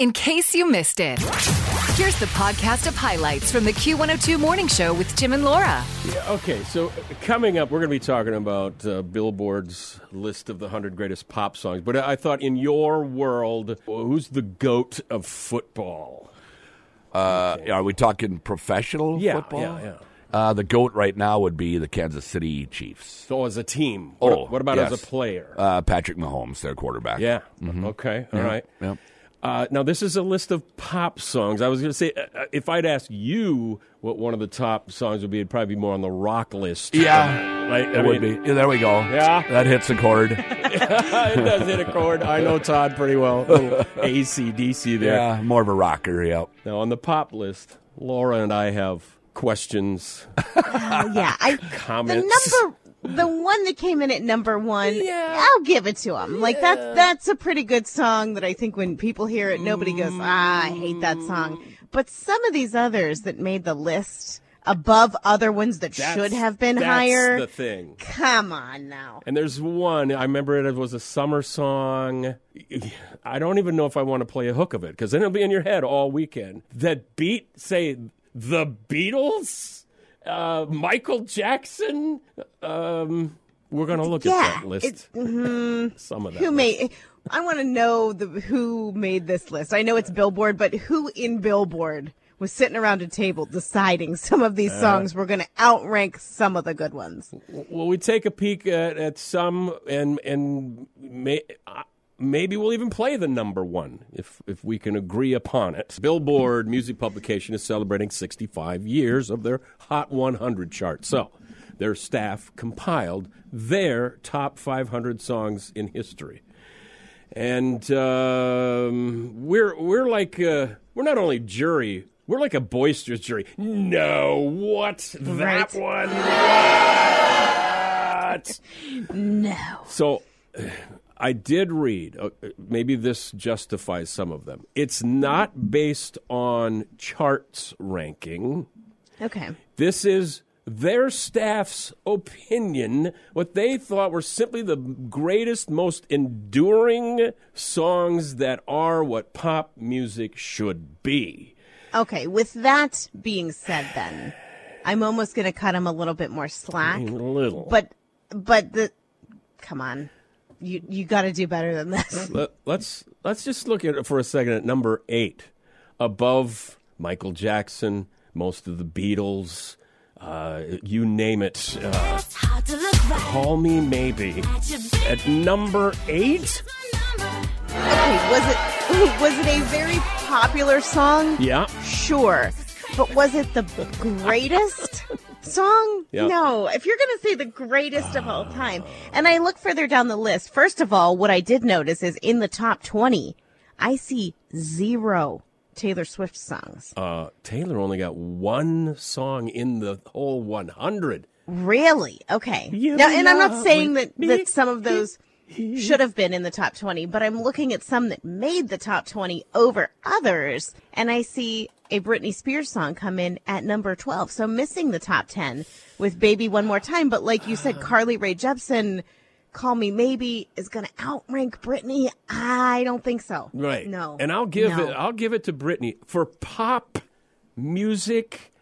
in case you missed it. Here's the podcast of highlights from the Q102 Morning Show with Tim and Laura. Yeah, okay, so uh, coming up, we're going to be talking about uh, Billboard's list of the 100 greatest pop songs. But I thought, in your world, who's the goat of football? Uh, Are we talking professional Yeah, football? yeah, yeah. Uh, the goat right now would be the Kansas City Chiefs. So, as a team, what, Oh, what about yes. as a player? Uh, Patrick Mahomes, their quarterback. yeah, okay, all right. Yep. Uh, now, this is a list of pop songs. I was going to say, uh, uh, if I'd ask you what one of the top songs would be, it'd probably be more on the rock list. Yeah, Right? I it would mean, be. Yeah, there we go. Yeah. that hits a chord. it does hit a chord. I know Todd pretty well. ACDC there. yeah, more of a rocker. Yep. Now, on the pop list, Laura and I have questions. Oh, yeah, I Comments. the number the one that came in at number one. I'll give it to him. Like that's that's a pretty good song that I think when people hear it, nobody goes, ah, I hate that song. But some of these others that made the list above other ones that That's- should have been that's higher. the thing. Come on now. And there's one, I remember it was a summer song. I don't even know if I want to play a hook of it because then it'll be in your head all weekend. That beat, say, the Beatles, uh, Michael Jackson. Um, we're going to look Yeah, at that list. it- mhm. Some of that. Who list. made? I want to know the who made this list. I know it's Billboard, but who in Billboard was sitting around a table deciding some of Uh. these songs were going to outrank some of the good ones? Well, we take a peek at, at some, and and may, uh, maybe we'll even play the number one if if we can agree upon it. Billboard music publication is celebrating 65 years of their Hot 100 chart. So, their staff compiled their top 500 songs in history. And um, we're we're like uh, we're not only jury, we're like a boisterous jury. No, what that one? What? No. So I did read, uh, maybe this justifies some of them. It's not based on charts ranking. Okay. This is their staff's opinion, what they thought were simply the greatest, most enduring songs that are what pop music should be. Okay, with that being said, then I'm almost going to cut him a little bit more slack. A little. But, but the, come on, you you got to do better than this. Let, let's let's just look at it for a second at number eight, above Michael Jackson, most of the Beatles, uh, you name it. Uh, Call me maybe at number eight. Okay, was it was it a very popular song? Yeah, Sure, but was it the greatest song? Yeah. No. If you're going to say the greatest of all time, and I look further down the list. First of all, what I did notice is in the top twenty, I see zero Taylor Swift songs. uh, Taylor only got one song in the whole 100. Really? Okay. You now, and I'm not saying that, me. that some of those should have been in the top 20, but I'm looking at some that made the top 20 over others, and I see a Britney Spears song come in at number 12. So missing the top 10 with Baby One More Time. But like you said, Carly Rae Jepsen, Call Me Maybe is going to outrank Britney. I don't think so. Right. No. And I'll give No. it. I'll give it to Britney for pop music.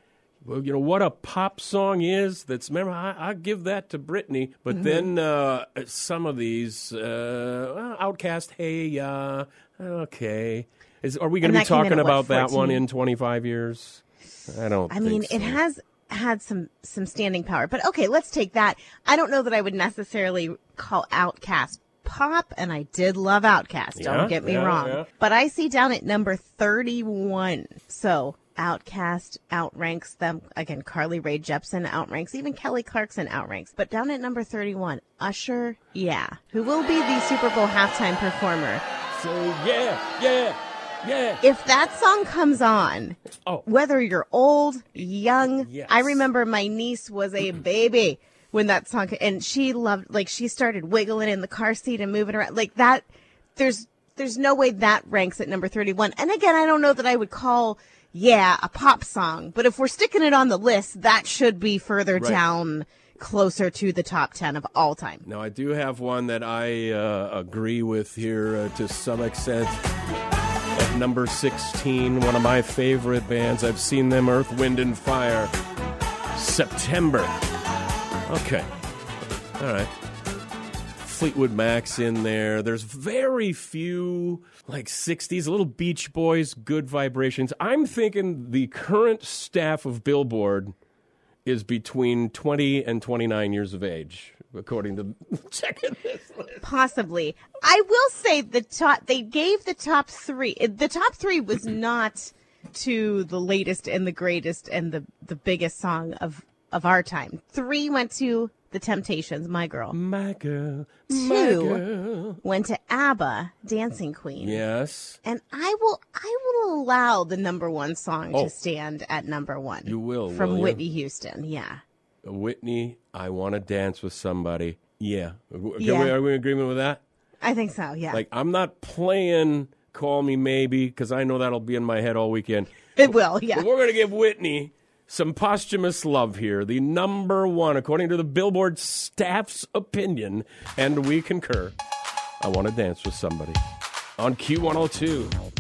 Well, you know what a pop song is. That's remember. I, I give that to Britney. But Mm-hmm. then uh, some of these, uh, OutKast. Hey, ya. okay. Is are we going to be that came in talking at, what, about that one in 25 years? I don't. I mean, think it has had some some standing power, but okay, let's take that. I don't know that I would necessarily call OutKast pop, and I did love OutKast. Yeah, Don't get me yeah, wrong, yeah. but I see down at number thirty-one. So OutKast outranks them again. Carly Rae Jepsen outranks, even Kelly Clarkson outranks. But down at number thirty-one, Usher, yeah, who will be the Super Bowl halftime performer. So yeah, yeah, yeah. if that song comes on, Oh. whether you're old, young, Yes. I remember my niece was a baby when that song, and she loved, like, she started wiggling in the car seat and moving around like that. There's, there's no way that ranks at number 31. And again, I don't know that I would call, yeah, a pop song, but if we're sticking it on the list, that should be further Right. down closer to the top 10 of all time. Now, I do have one that I uh, agree with here uh, to some extent. At number 16, one of my favorite bands. I've seen them, Earth, Wind, and Fire. September. Okay. All right. Fleetwood Mac's in there. There's very few like 60s, little Beach Boys, good vibrations. I'm thinking the current staff of Billboard is between 20 and 29 years of age, according to checking this list. Possibly. I will say the top, they gave the top three. Eh, the top three was not to the latest and the greatest and the, the biggest song of, of our time. Three went to The Temptations, My Girl. My girl, my Two. girl. Went to ABBA, Dancing Queen. Yes, And I will, I will allow the number one song Oh. to stand at number one. You will, From will you? Whitney Houston. Yeah. Whitney, I want to dance with somebody. Yeah. Yeah. We, are we in agreement with that? I think so. Yeah. Like, I'm not playing Call Me Maybe because I know that'll be in my head all weekend. it will. Yeah. But we're going to give Whitney some posthumous love here. The number one, according to the Billboard staff's opinion, and we concur. I want to dance with somebody on Q102.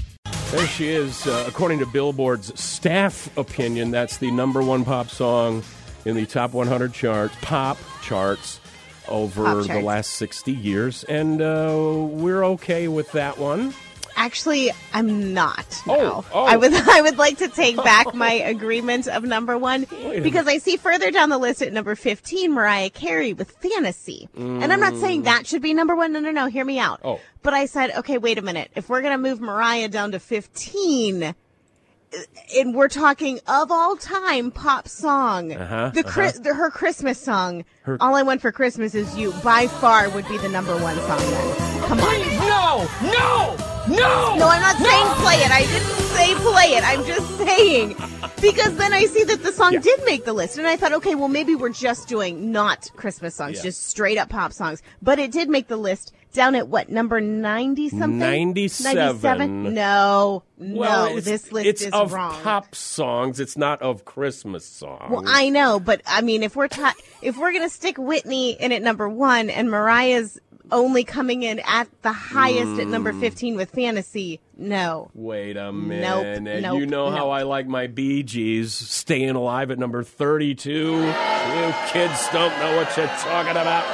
There she is. Uh, according to Billboard's staff opinion, that's the number one pop song in the top 100 charts, pop charts over Pop the last 60 years. And uh, we're okay with that one. Actually, I'm not. Oh, oh. I would I would like to take back my agreement of number one because I see further down the list at number 15 Mariah Carey with Fantasy. And I'm not saying that should be number one. No, no, no. Hear me out. Oh. But I said, okay, wait a minute. If we're going to move Mariah down to 15, uh, and we're talking of all time pop song, Uh-huh, the, Chris, the her Christmas song, "All I Want for Christmas Is You" by far would be the number one song. Then, come on. Please no! No! No! No, I'm not saying play it. I didn't say play it. I'm just saying because then I see that the song Yeah. did make the list, and I thought, okay, well maybe we're just doing not Christmas songs, Yeah. just straight up pop songs. But it did make the list down at what number ninety something? 97. No, Well, no, this list it's is of wrong. pop songs. It's not of Christmas songs. Well, I know, but I mean, if we're ta- if we're gonna stick Whitney in at number one and Mariah's only coming in at the highest at number Mm. fifteen with Fantasy, no. Wait a minute. nope, nope you know how. I like my Bee Gees staying alive at number 32? You kids don't know what you're talking about.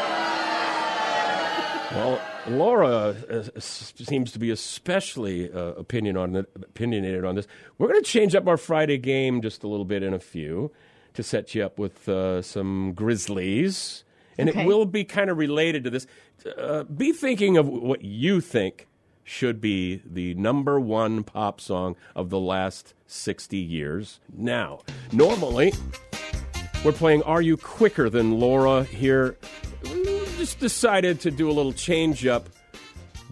Well, Laura uh, seems to be especially uh, opinion on it, opinionated on this. We're going to change up our Friday game just a little bit in a few to set you up with uh, some Grizzlies. And Okay. it will be kind of related to this. Uh, be thinking of what you think should be the number one pop song of the last 60 years. Now, normally, we're playing Are You Quicker Than Laura here. We just decided to do a little change up.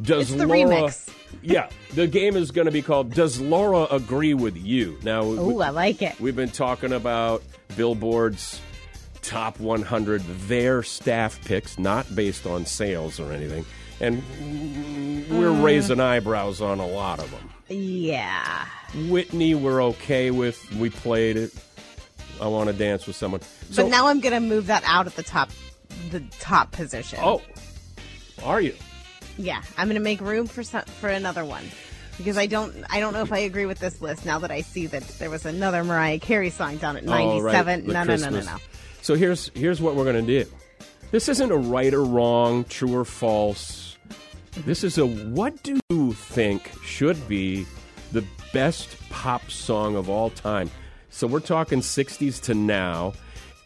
Does It's the Laura. remix. Yeah, the game is going to be called Does Laura Agree with You? Now, Oh, I like it. We've been talking about Billboard's top 100, their staff picks, not based on sales or anything. And we're Mm. raising eyebrows on a lot of them. Yeah. Whitney, we're okay with. We played it. I want to dance with someone. So, but now I'm gonna move that out at the top, the top position. oh, are you? yeah, I'm gonna make room for some, for another one because I don't I don't know if I agree with this list now that I see that there was another Mariah Carey song down at Oh, right, 97. no, no, no, no, no. So here's here's what we're going to do. This isn't a right or wrong, true or false. This is a what do you think should be the best pop song of all time. So we're talking 60s to now,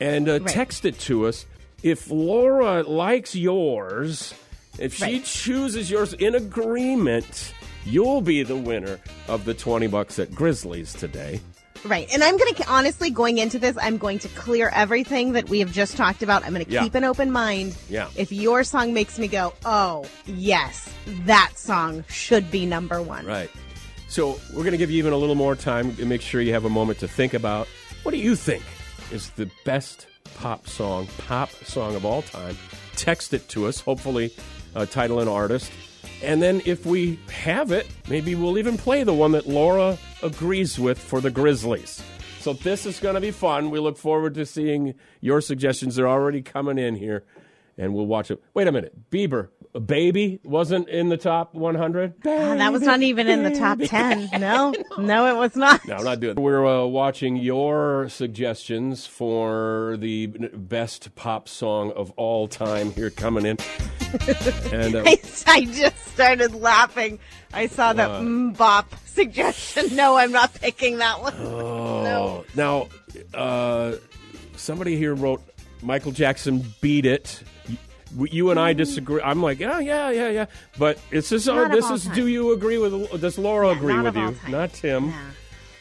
and uh, Right. text it to us. If Laura likes yours, if she Right. chooses yours in agreement, you'll be the winner of the 20 bucks at Grizzlies today. Right. And I'm going to, honestly, going into this, I'm going to clear everything that we have just talked about. I'm going to Yeah. keep an open mind. Yeah. If your song makes me go, oh, yes, that song should be number one. Right. So we're going to give you even a little more time to make sure you have a moment to think about what do you think is the best pop song, pop song of all time. Text it to us, hopefully, uh, title and artist. And then if we have it, maybe we'll even play the one that Laura agrees with for the Grizzlies. So this is going to be fun. We look forward to seeing your suggestions. They're already coming in here, and we'll watch it. Wait a minute. Bieber, Baby wasn't in the top 100. Ah, that was not even in the top 10. No, no, it was not. No, I'm not doing it. We're uh, watching your suggestions for the best pop song of all time here coming in. and uh, I, I just started laughing. I saw that mm, bop suggestion. No, I'm not picking that one. oh, now uh, somebody here wrote Michael Jackson beat it. You- and I disagree. I'm like, oh yeah, yeah, yeah. But it's just, Not this is. time. Do you agree with? Does Laura agree with you? time. Not Tim. Yeah.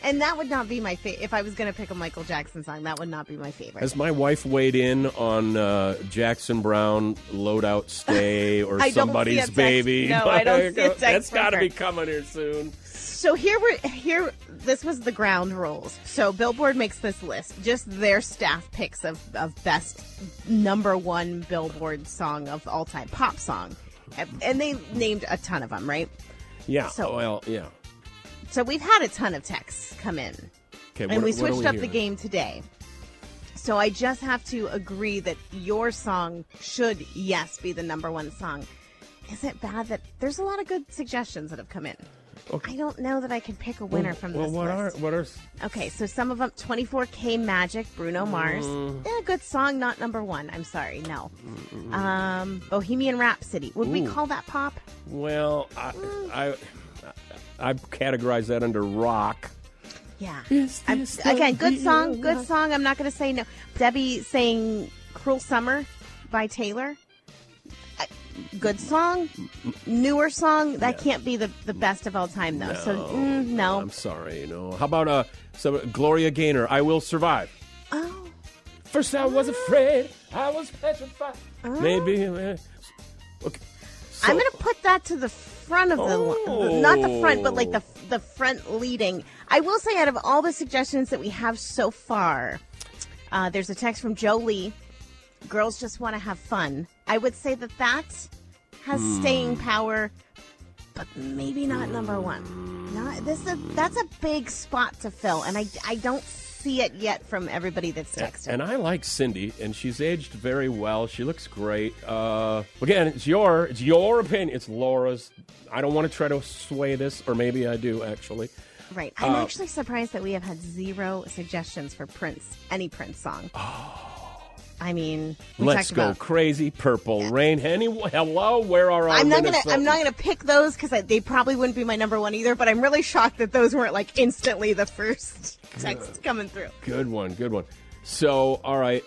And that would not be my favorite. If I was going to pick a Michael Jackson song, that would not be my favorite. Has my wife weighed in on uh, Jackson Browne "Loadout Stay" or I don't see a somebody's baby? No, I don't see a text That's got to be coming here soon. So here we're here. This was the ground rules. So Billboard makes this list, just their staff picks of, of best number one Billboard song of all time, pop song, and, and they named a ton of them, right? Yeah. So- well, yeah. So we've had a ton of texts come in, Okay. and what- we what are switched up the game today. So I just have to agree that your song should, yes, be the number one song. Is it bad that there's a lot of good suggestions that have come in? I don't know that I can pick a winner from well, this what list. are what are? Okay, so some of them 24K Magic, Bruno Mars. Mm. Yeah, good song, not number one. I'm sorry, no. Um, Bohemian Rhapsody. Would we call that pop? Well, I, I I categorize that under rock. Yeah. Is I'm, this the again, good song, good song. I'm not going to say no. Debbie saying Cruel Summer by Taylor. Good song, newer song. That can't be the, the best of all time, though. so, mm, no. I'm sorry. You know. How about uh, some Gloria Gaynor? I will survive. oh, First, I was afraid. I was petrified. Maybe. uh, okay. So- I'm going to put that to the front of the, Oh. not the front, but like the the front leading. I will say, out of all the suggestions that we have so far, uh, there's a text from Joe Lee. Girls just want to have fun. I would say that that has Hmm. staying power, but maybe not number one. Not this. Is, that's a big spot to fill, and I I don't see it yet from everybody that's texted. And I like Cindy, and she's aged very well. She looks great. Uh, again, it's your it's your opinion. It's Laura's. I don't want to try to sway this, or maybe I do actually. Right. I'm Uh, actually surprised that we have had zero suggestions for Prince, any Prince song. I mean, Let's go about. crazy. Purple rain. Any, hello, where are our I'm not gonna. I'm not gonna pick those because they probably wouldn't be my number one either. But I'm really shocked that those weren't like instantly the first text coming through. Good one, good one. So, all right,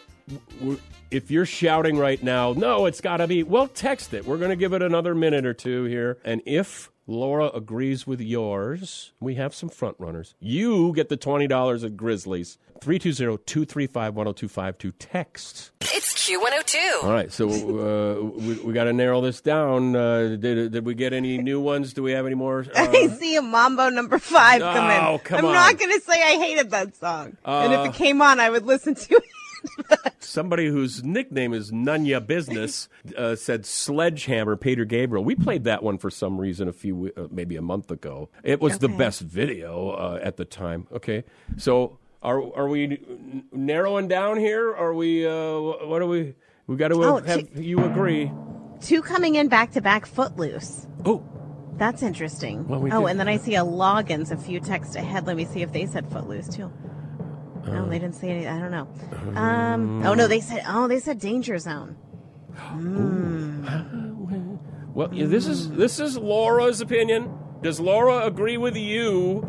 if you're shouting right now, no, it's got to be. Well, text it. We're going to give it another minute or two here, and if Laura agrees with yours, we have some front runners. You get the twenty dollars at Grizzlies. 320-235-1025 to text. It's Q102. All right, so uh, we, we got to narrow this down. Uh, did, did we get any new ones? Do we have any more? Uh, I see a Mambo number five come in. Oh, come I'm on. Uh, not gonna say I hated that song, and if it came on, I would listen to it. Somebody whose nickname is Nunya Business uh, said Sledgehammer, Peter Gabriel. We played that one for some reason a few, uh, maybe a month ago. It was the best video uh, at the time. Okay, so are are we n- narrowing down here? Are we? Uh, what are we? We got to Oh, have you agree. Two coming in back to back, Footloose. Oh, That's interesting. Well, we oh, did- and then I see a Loggins a few texts ahead. Let me see if they said Footloose too. No, Uh, they didn't say any. I don't know. Um, oh no, they said. Oh, they said Danger Zone. well, yeah, this is this is Laura's opinion. Does Laura agree with you?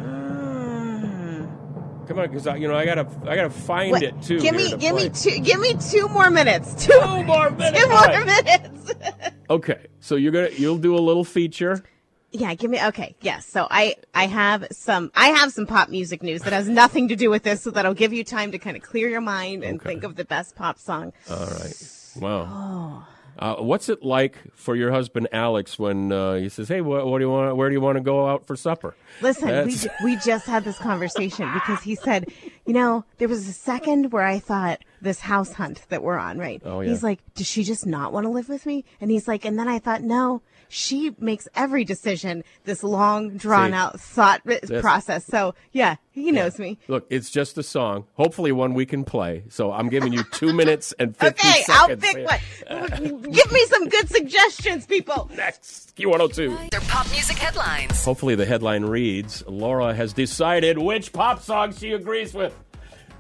Come on, because you know I gotta I gotta find Wait, it too. give me, to give me two, give me two more minutes. Two, Two more minutes. Two more right. minutes. Okay, so you're gonna you'll do a little feature. Yeah, give me. Okay, yes. So I, I have some, I have some pop music news that has nothing to do with this, so that'll give you time to kind of clear your mind and Okay. think of the best pop song. All right. Wow. Oh. Uh, what's it like for your husband Alex when uh, he says, "Hey, what, what do you want? Where do you want to go out for supper?" Listen, we, That's- ju- we just had this conversation because he said, you know, there was a second where I thought, this house hunt that we're on, right? Oh, yeah. He's like, does she just not want to live with me? And he's like, and then I thought, no, she makes every decision this long, drawn See, out thought process. So yeah, he knows me. Look, it's just a song. Hopefully, one we can play. So I'm giving you two minutes and 50 Okay, I'll seconds. pick one. Give me some good suggestions, people. Next, Q102. Their pop music headlines. Hopefully, the headline reads Laura has decided which pop song she agrees with.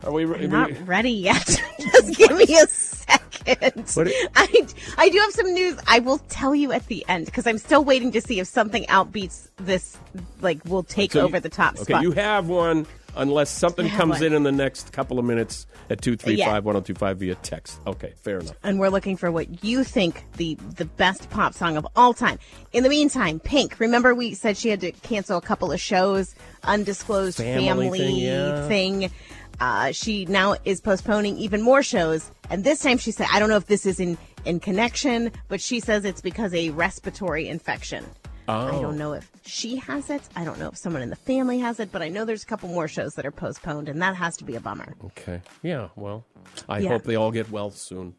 Are we? I'm not ready yet. Just give me a second. What it- I, I do have some news. I will tell you at the end because I'm still waiting to see if something outbeats this. Like, will take So you- over the top Okay, spot. you have one unless something comes one. in in the next couple of minutes at 235-1025 via text. Okay, fair enough. and we're looking for what you think the the best pop song of all time. In the meantime, Pink. Remember we said she had to cancel a couple of shows, undisclosed Family family, thing, yeah. thing. Uh, she now is postponing even more shows, and this time she said, "I don't know if this is in in connection, but she says it's because a respiratory infection." I Oh. don't know if she has it. I don't know if someone in the family has it, but I know there's a couple more shows that are postponed, and that has to be a bummer. Okay. Yeah, well, I Yeah. hope they all get well soon.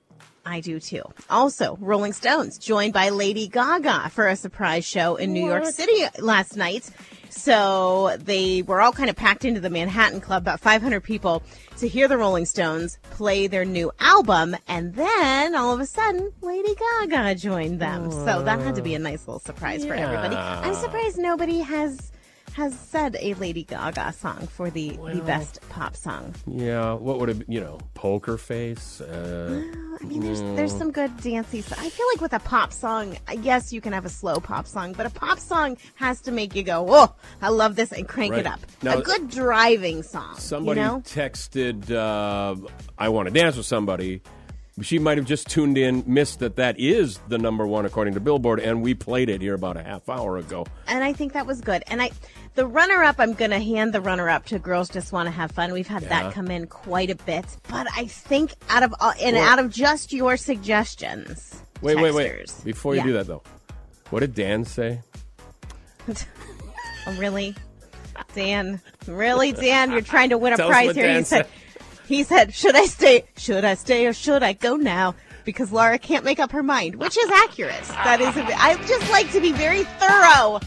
I do too. Also, Rolling Stones joined by Lady Gaga for a surprise show in New York City last night. So they were all kind of packed into the Manhattan Club, about 500 people, to hear the Rolling Stones play their new album. And then all of a sudden, Lady Gaga joined them. So that had to be a nice little surprise for everybody. I'm surprised nobody has has said a Lady Gaga song for the, the best pop song. Yeah, what would it be? You know, poker face? Uh, I mean, there's there's some good dancey. So I feel like with a pop song, yes, you can have a slow pop song, but a pop song has to make you go, "Oh, I love this," and crank Right. it up. Now- a good driving song. somebody you know? texted, uh, I want to dance with somebody. She might have just tuned in, missed that that is the number one according to Billboard, and we played it here about a half hour ago. and I think that was good. And I, the runner up, I'm going to hand the runner up to Girls Just Want to Have Fun. We've had Yeah. that come in quite a bit, but I think out of all, and Well- out of just your suggestions, Wait, wait, wait. Before you Yeah. do that, though, what did Dan say? Oh, really, Dan? Really, Dan? You're trying to win a prize here. Dan he said, said. He said, should I stay? Should I stay or should I go now? Because Laura can't make up her mind, which is accurate. That is, I just like to be very thorough.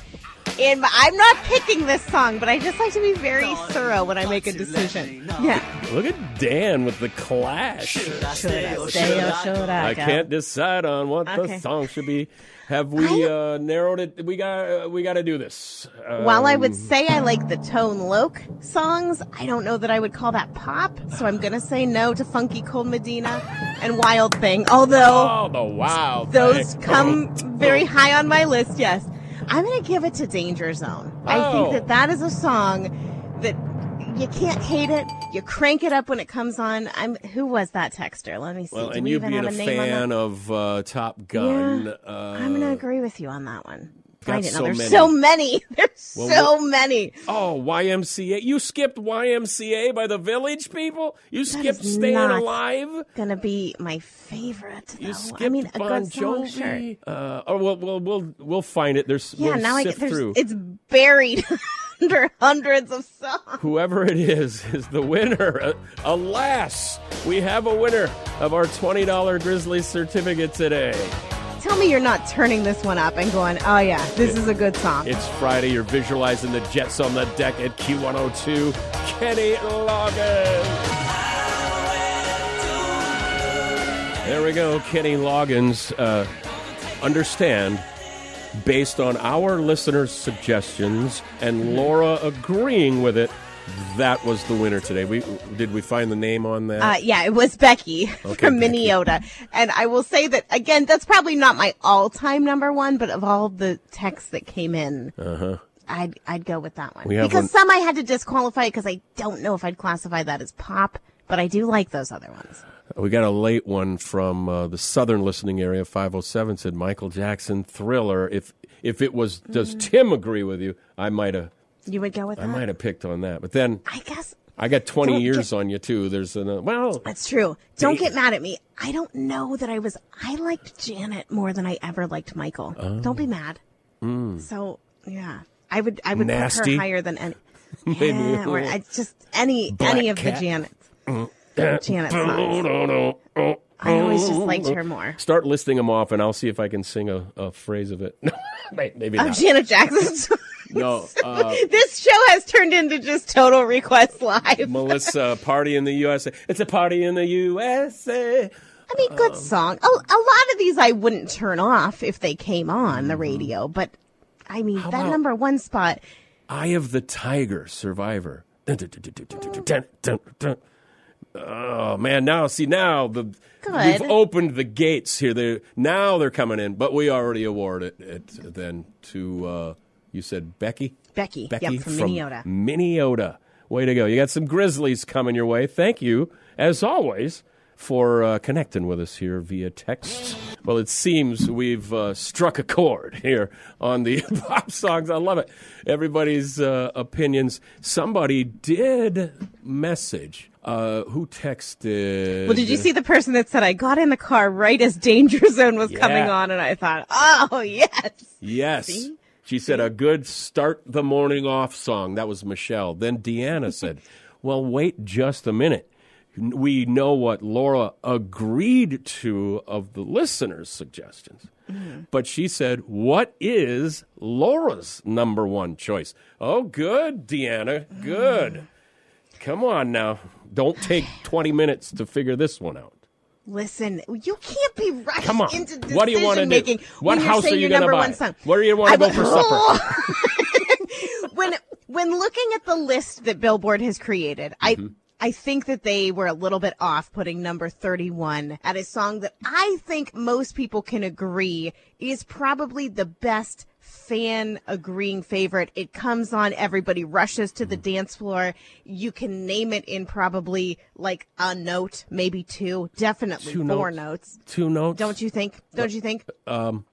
In my, I'm not picking this song, but I just like to be very thorough when I make a decision. Yeah. Look at Dan with the clash. Should I stay or should I, I can't decide on what the song should be. Have we uh, narrowed it? We got. Uh, we got to do this. While I Um, would say I like the Tone Loc songs, I don't know that I would call that pop. So I'm gonna say no to Funky Cold Medina and Wild Thing. Although Oh, the wow! those thing. come very high on my list. Yes, I'm gonna give it to Danger Zone. I Oh. think that that is a song that you can't hate it. You crank it up when it comes on. I'm who was that texter? Let me see. Well, Do and we you being a a fan of uh, Top Gun, Yeah. uh, I'm gonna agree with you on that one. Got I didn't know so there's many. so many. There's Well, so many. Oh, YMCA! You skipped YMCA by the Village people. You skipped is Staying Alive. Gonna be my favorite. You skipped I mean, a Bon good. Jovi. Uh, oh, well, we'll we'll we'll find it. There's Yeah, we'll now I get there's through. it's buried under hundreds of songs. Whoever it is is the winner. Uh, alas, we have a winner of our twenty dollar Grizzly certificate today. Tell me you're not turning this one up and going, oh yeah, this is a good song. It's Friday. You're visualizing the Jets on the deck at Q102. Kenny Loggins. There we go. Kenny Loggins. Uh, understand, based on our listeners' suggestions and Laura agreeing with it, that was the winner today. We did we find the name on that? Uh, yeah, it was Becky from Becky. Minneota. And I will say that, again, that's probably not my all time number one, but of all the texts that came in, I'd, I'd go with that one. Uh-huh. Because one- some I had to disqualify because I don't know if I'd classify that as pop, but I do like those other ones. We got a late one from uh, the southern listening area. Five hundred seven said Michael Jackson Thriller. If if it was, does Tim agree with you? I might have You would go with I that? might have picked on that. But then I guess I got twenty years get- on you too. There's an uh, well, That's true. Don't Date- get mad at me. I don't know that I was. I liked Janet more than I ever liked Michael. Don't be mad. So yeah, I would. I would Oh. Nasty? put her higher than any. Maybe. Yeah, or I just any Black any of cat? the Janets. Janet songs. I always just liked her more. Start listing them off, and I'll see if I can sing a, a phrase of it. Maybe Oh, not. Janet Jackson. No, uh, this show has turned into just Total Request Live. Melissa, party in the USA. It's a party in the USA. I mean, good um, song. A, a, lot of these I wouldn't turn off if they came on the mm-hmm. radio, but I mean that number one spot. Eye of the Tiger, Survivor. Oh man, now see now the Good. we've opened the gates here. They now they're coming in, but we already awarded it, it then to uh, you said Becky. Becky, Becky yep, from Minneota. Minneota. Way to go! You got some Grizzlies coming your way. Thank you, as always, for uh, connecting with us here via text. Well, it seems we've uh, struck a chord here on the pop songs. I love it. Everybody's uh, opinions. Somebody did message. Uh, who texted? Well, did you see the person that said I got in the car right as Danger Zone was coming on, and I thought, oh yes, Yes. See? She said a good start the morning off song. That was Michelle. Then Deanna said, Well, wait just a minute. We know what Laura agreed to of the listeners' suggestions. Mm-hmm. But she said, What is Laura's number one choice? Oh, good, Deanna. Good. Mm. Come on now. Don't take 20 minutes to figure this one out. Listen, you can't be rushed Come on. into decision What do you want to do? What house are you going to buy? One song. Where do you want to go for supper? when when looking at the list that Billboard has created, Mm-hmm. I I think that they were a little bit off putting number 31 at a song that I think most people can agree is probably the best fan agreeing favorite. It comes on, everybody rushes to the Mm-hmm. dance floor. You can name it in probably like a note, maybe two, definitely Two four notes. notes. Two notes? Don't you think? Don't you think? Um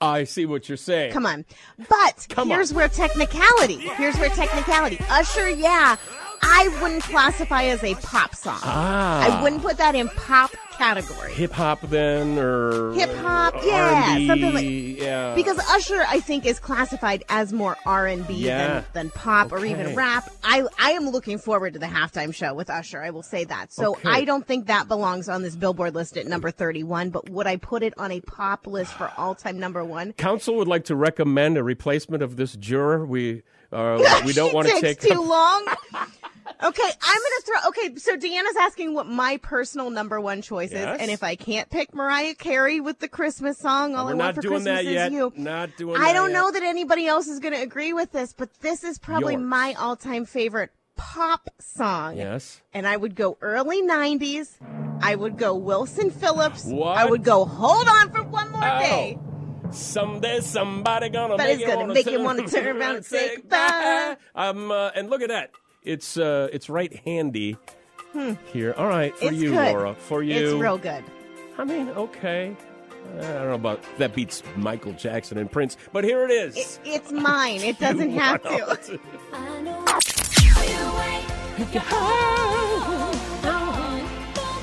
I see what you're saying. Come on. But Come here's on. where technicality. Here's where technicality. Usher, yeah, I wouldn't classify as a pop song. Ah. I wouldn't put that in pop category. hip hop then, or Hip hop, yeah, R&B, something like- yeah. Because Usher, I think, is classified as more R and B Yeah. than than pop or even rap. I I am looking forward to the halftime show with Usher. I will say that. So Okay. I don't think that belongs on this Billboard list at number thirty one. But would I put it on a pop list for all time number one? council would like to recommend a replacement of this juror. We uh, we don't want to take. too long. Okay, I'm gonna throw. Okay, so Deanna's asking what my personal number one choice Yes. is, and if I can't pick Mariah Carey with the Christmas song, all I want for doing Christmas that is yet. you. Not doing I don't yet. know that anybody else is gonna agree with this, but this is probably Yours. my all-time favorite pop song. Yes. And I would go early '90s. I would go Wilson Phillips. What? I would go Hold On for One More Oh. Day. Someday somebody gonna That make is you gonna wanna make you turn wanna turn around and say goodbye. Um, uh, and look at that. It's uh, it's right handy here. All right, for Hmm. It's you, good. Laura. For you. It's real good. I mean, okay. I don't know about that beats Michael Jackson and Prince, but here it is. It, it's mine. It doesn't have to.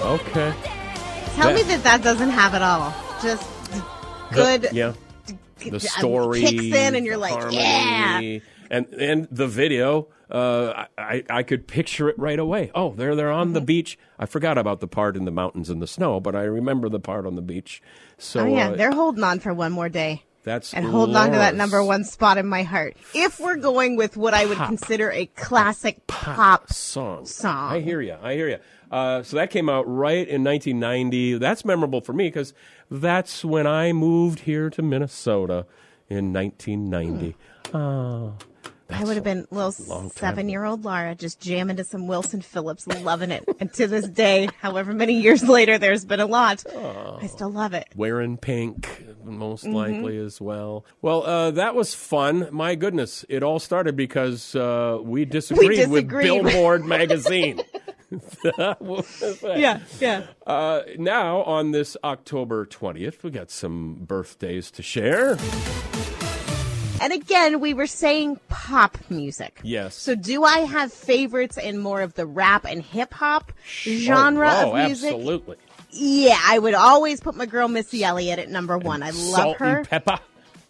Okay. Tell Yeah. me that that doesn't have it all. Just good. Yeah. g- The story kicks in, and you're like, harmony, yeah. And and the video, uh, I I could picture it right away. Oh, there they're on the Mm-hmm. beach. I forgot about the part in the mountains and the snow, but I remember the part on the beach. So Oh yeah, uh, they're holding on for one more day. that's And holding on to that number one spot in my heart. If we're going with what I would Pop. consider a classic pop, song. song. I hear you. I hear you. Uh, so that came out right in 1990. That's memorable for me because that's when I moved here to Minnesota in 1990. Oh, I would have been little seven year old Laura just jamming to some Wilson Phillips, loving it. and to this day, however many years later, there's been a lot. I still love it. wearing pink, most Mm-hmm. likely as well. Well, uh, that was fun. My goodness, it all started because uh, we disagreed, with disagreed. Billboard magazine. What was that? Yeah, yeah. Uh, now, on this October 20th, we got some birthdays to share. And again, we were saying pop music. Yes. So do I have favorites in more of the rap and hip hop genre oh, of music? absolutely. Yeah, I would always put my girl Missy Elliott at number one. I love Salt her. and pepper.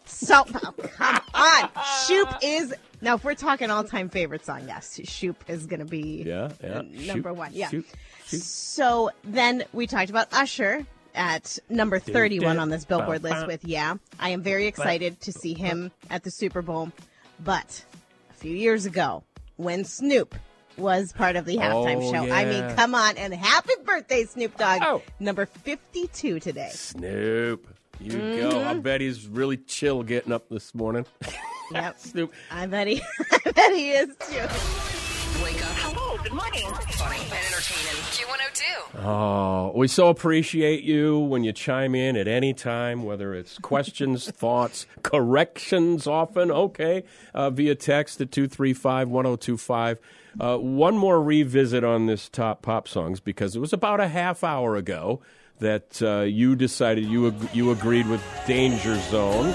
Salt, oh, come on. Shoop is Now, if we're talking all-time favorite song, yes, Shoop is going to be Yeah, yeah. number Shoot, one. Yeah. shoot, shoot. So then we talked about Usher at number 31 on this Billboard list with Yeah. I am very excited to see him at the Super Bowl. But a few years ago, when Snoop was part of the halftime Oh, show, I mean, come on, and happy birthday, Snoop Dogg. Oh. Number 52 today. Snoop. You go. Mm-hmm. I bet he's really chill getting up this morning. Yep. Snoop. I bet he, I bet he is too. Wake up. Good morning. Funny and entertaining. Q102. Oh, we so appreciate you when you chime in at any time, whether it's questions, thoughts, corrections, often, okay, uh, via text at 235 1025. Uh, one more revisit on this top pop songs because it was about a half hour ago that uh, you decided you, ag- you agreed with Danger Zone.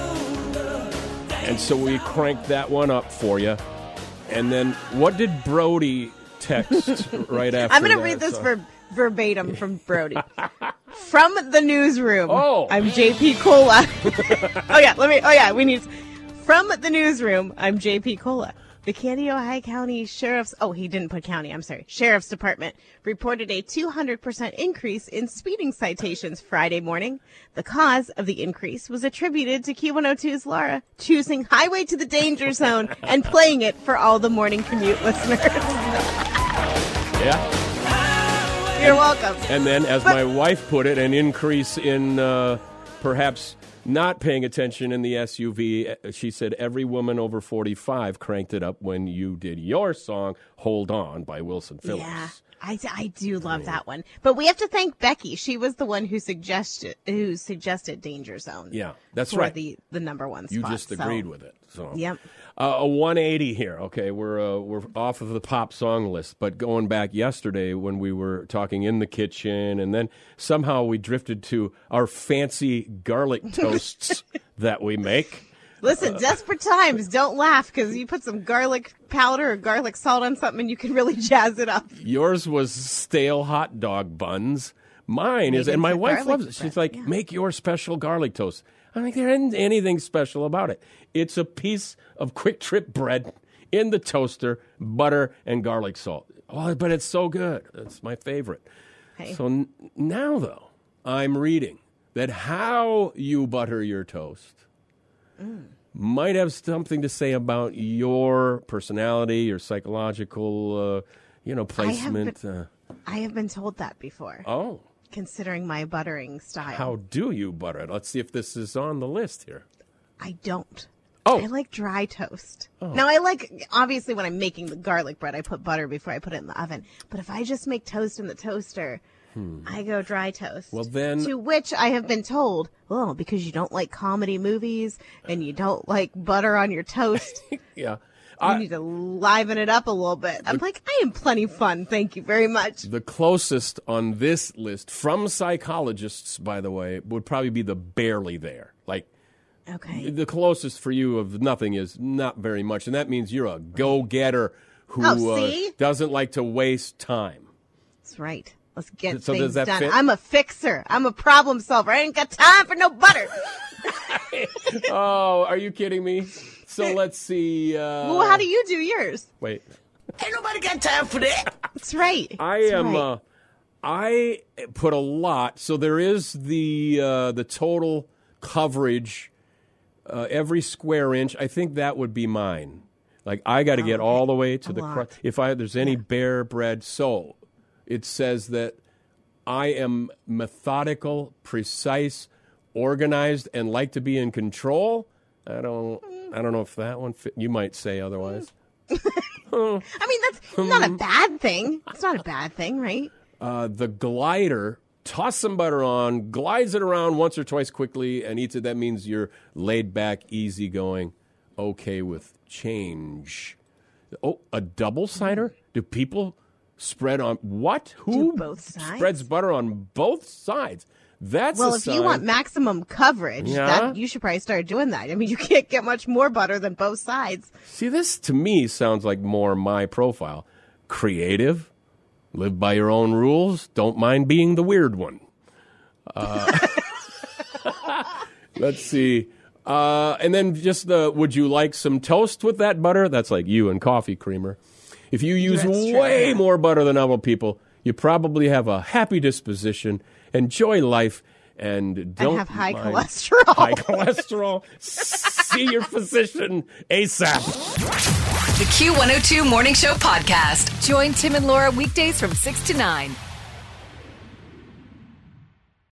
And so we cranked that one up for you. And then what did Brody text right after I'm going to read this song? ver- verbatim from Brody. from the newsroom. Oh. I'm JP Cola. oh yeah, let me. Oh yeah, we need. From the newsroom, I'm JP Cola. The Kandiyohi County Sheriff's oh he didn't put county I'm sorry Sheriff's Department reported a 200% increase in speeding citations Friday morning. The cause of the increase was attributed to Q102's Laura choosing Highway to the Danger Zone and playing it for all the morning commute listeners. Yeah. You're welcome. And then, as But- my wife put it, an increase in uh, perhaps not paying attention in the SUV. Uh, She said every woman over 45 cranked it up when you did your song, Hold On by Wilson Phillips. Yeah, I, I do love that one. But we have to thank Becky. She was the one who suggested who suggested Danger Zone. Yeah, that's for right. the the number one. You spot, just so- agreed with it. So Yep. Uh, a 180 here. Okay, we're uh, we're off of the pop song list, but going back yesterday when we were talking in the kitchen, and then somehow we drifted to our fancy garlic toasts that we make. Listen, Uh, desperate times. Don't laugh because you put some garlic powder or garlic salt on something, and you can really jazz it up. Yours was stale hot dog buns. Mine is, and my wife loves it. She's like, yeah. make your special garlic toast. I think there isn't anything special about it. It's a piece of Kwik Trip bread in the toaster, butter and garlic salt. Oh, but it's so good. It's my favorite. Hey. So n- now, though, I'm reading that how you butter your toast might have something to say about your personality, your psychological, uh, you know, I have been- placement. uh, I have been told that before, oh, considering my buttering style. how do you butter it? Let's see if this is on the list here. I don't. Oh. I like dry toast. Now I like obviously when I'm making the garlic bread, I put butter before I put it in the oven. But if I just make toast in the toaster, I go dry toast. Hmm. Well, then- to which I have been told, well, because you don't like comedy movies and you don't like butter on your toast, Yeah. I, need to liven it up a little bit. I'm like, I am plenty fun. Thank you very much. the closest on this list from psychologists, by the way, would probably be the barely there. Like Okay. the closest for you of nothing is not very much, and that means you're a go-getter who Oh, uh, doesn't like to waste time. That's right. Let's get So does things that done. fit? I'm a fixer. I'm a problem solver. I ain't got time for no butter. oh, are you kidding me? So let's see. Uh, well, how do you do yours? wait? Ain't nobody got time for that. That's right. I That's am. right. Uh, I put a lot. So there is the uh, the total coverage, uh, every square inch. I think that would be mine. Like I got to get all the way to A the lot. crust. If I there's any bare bread, so it says that I am methodical, precise, organized, and like to be in control. I don't. I don't know if that one. Fit. You might say otherwise. I mean, that's not a bad thing. It's not a bad thing, right? uh, the glider, toss some butter on, glides it around once or twice quickly, and eats it. That means you're laid back, easygoing, okay with change. Oh, a double cider? Do people spread on what? Who both sides? spreads butter on both sides? That's Well, if you want maximum coverage, Yeah? that you should probably start doing that. I mean, you can't get much more butter than both sides. See, this to me sounds like more my profile. Creative, live by your own rules, don't mind being the weird one. Uh, let's see. Uh, and then just the would you like some toast with that butter? That's like you and coffee creamer. If you use That's true, way yeah. more butter than other people, you probably have a happy disposition, enjoy life, and don't have high mind cholesterol. High cholesterol. See your physician ASAP. The Q102 Morning Show podcast. Join Tim and Laura weekdays from 6 to 9.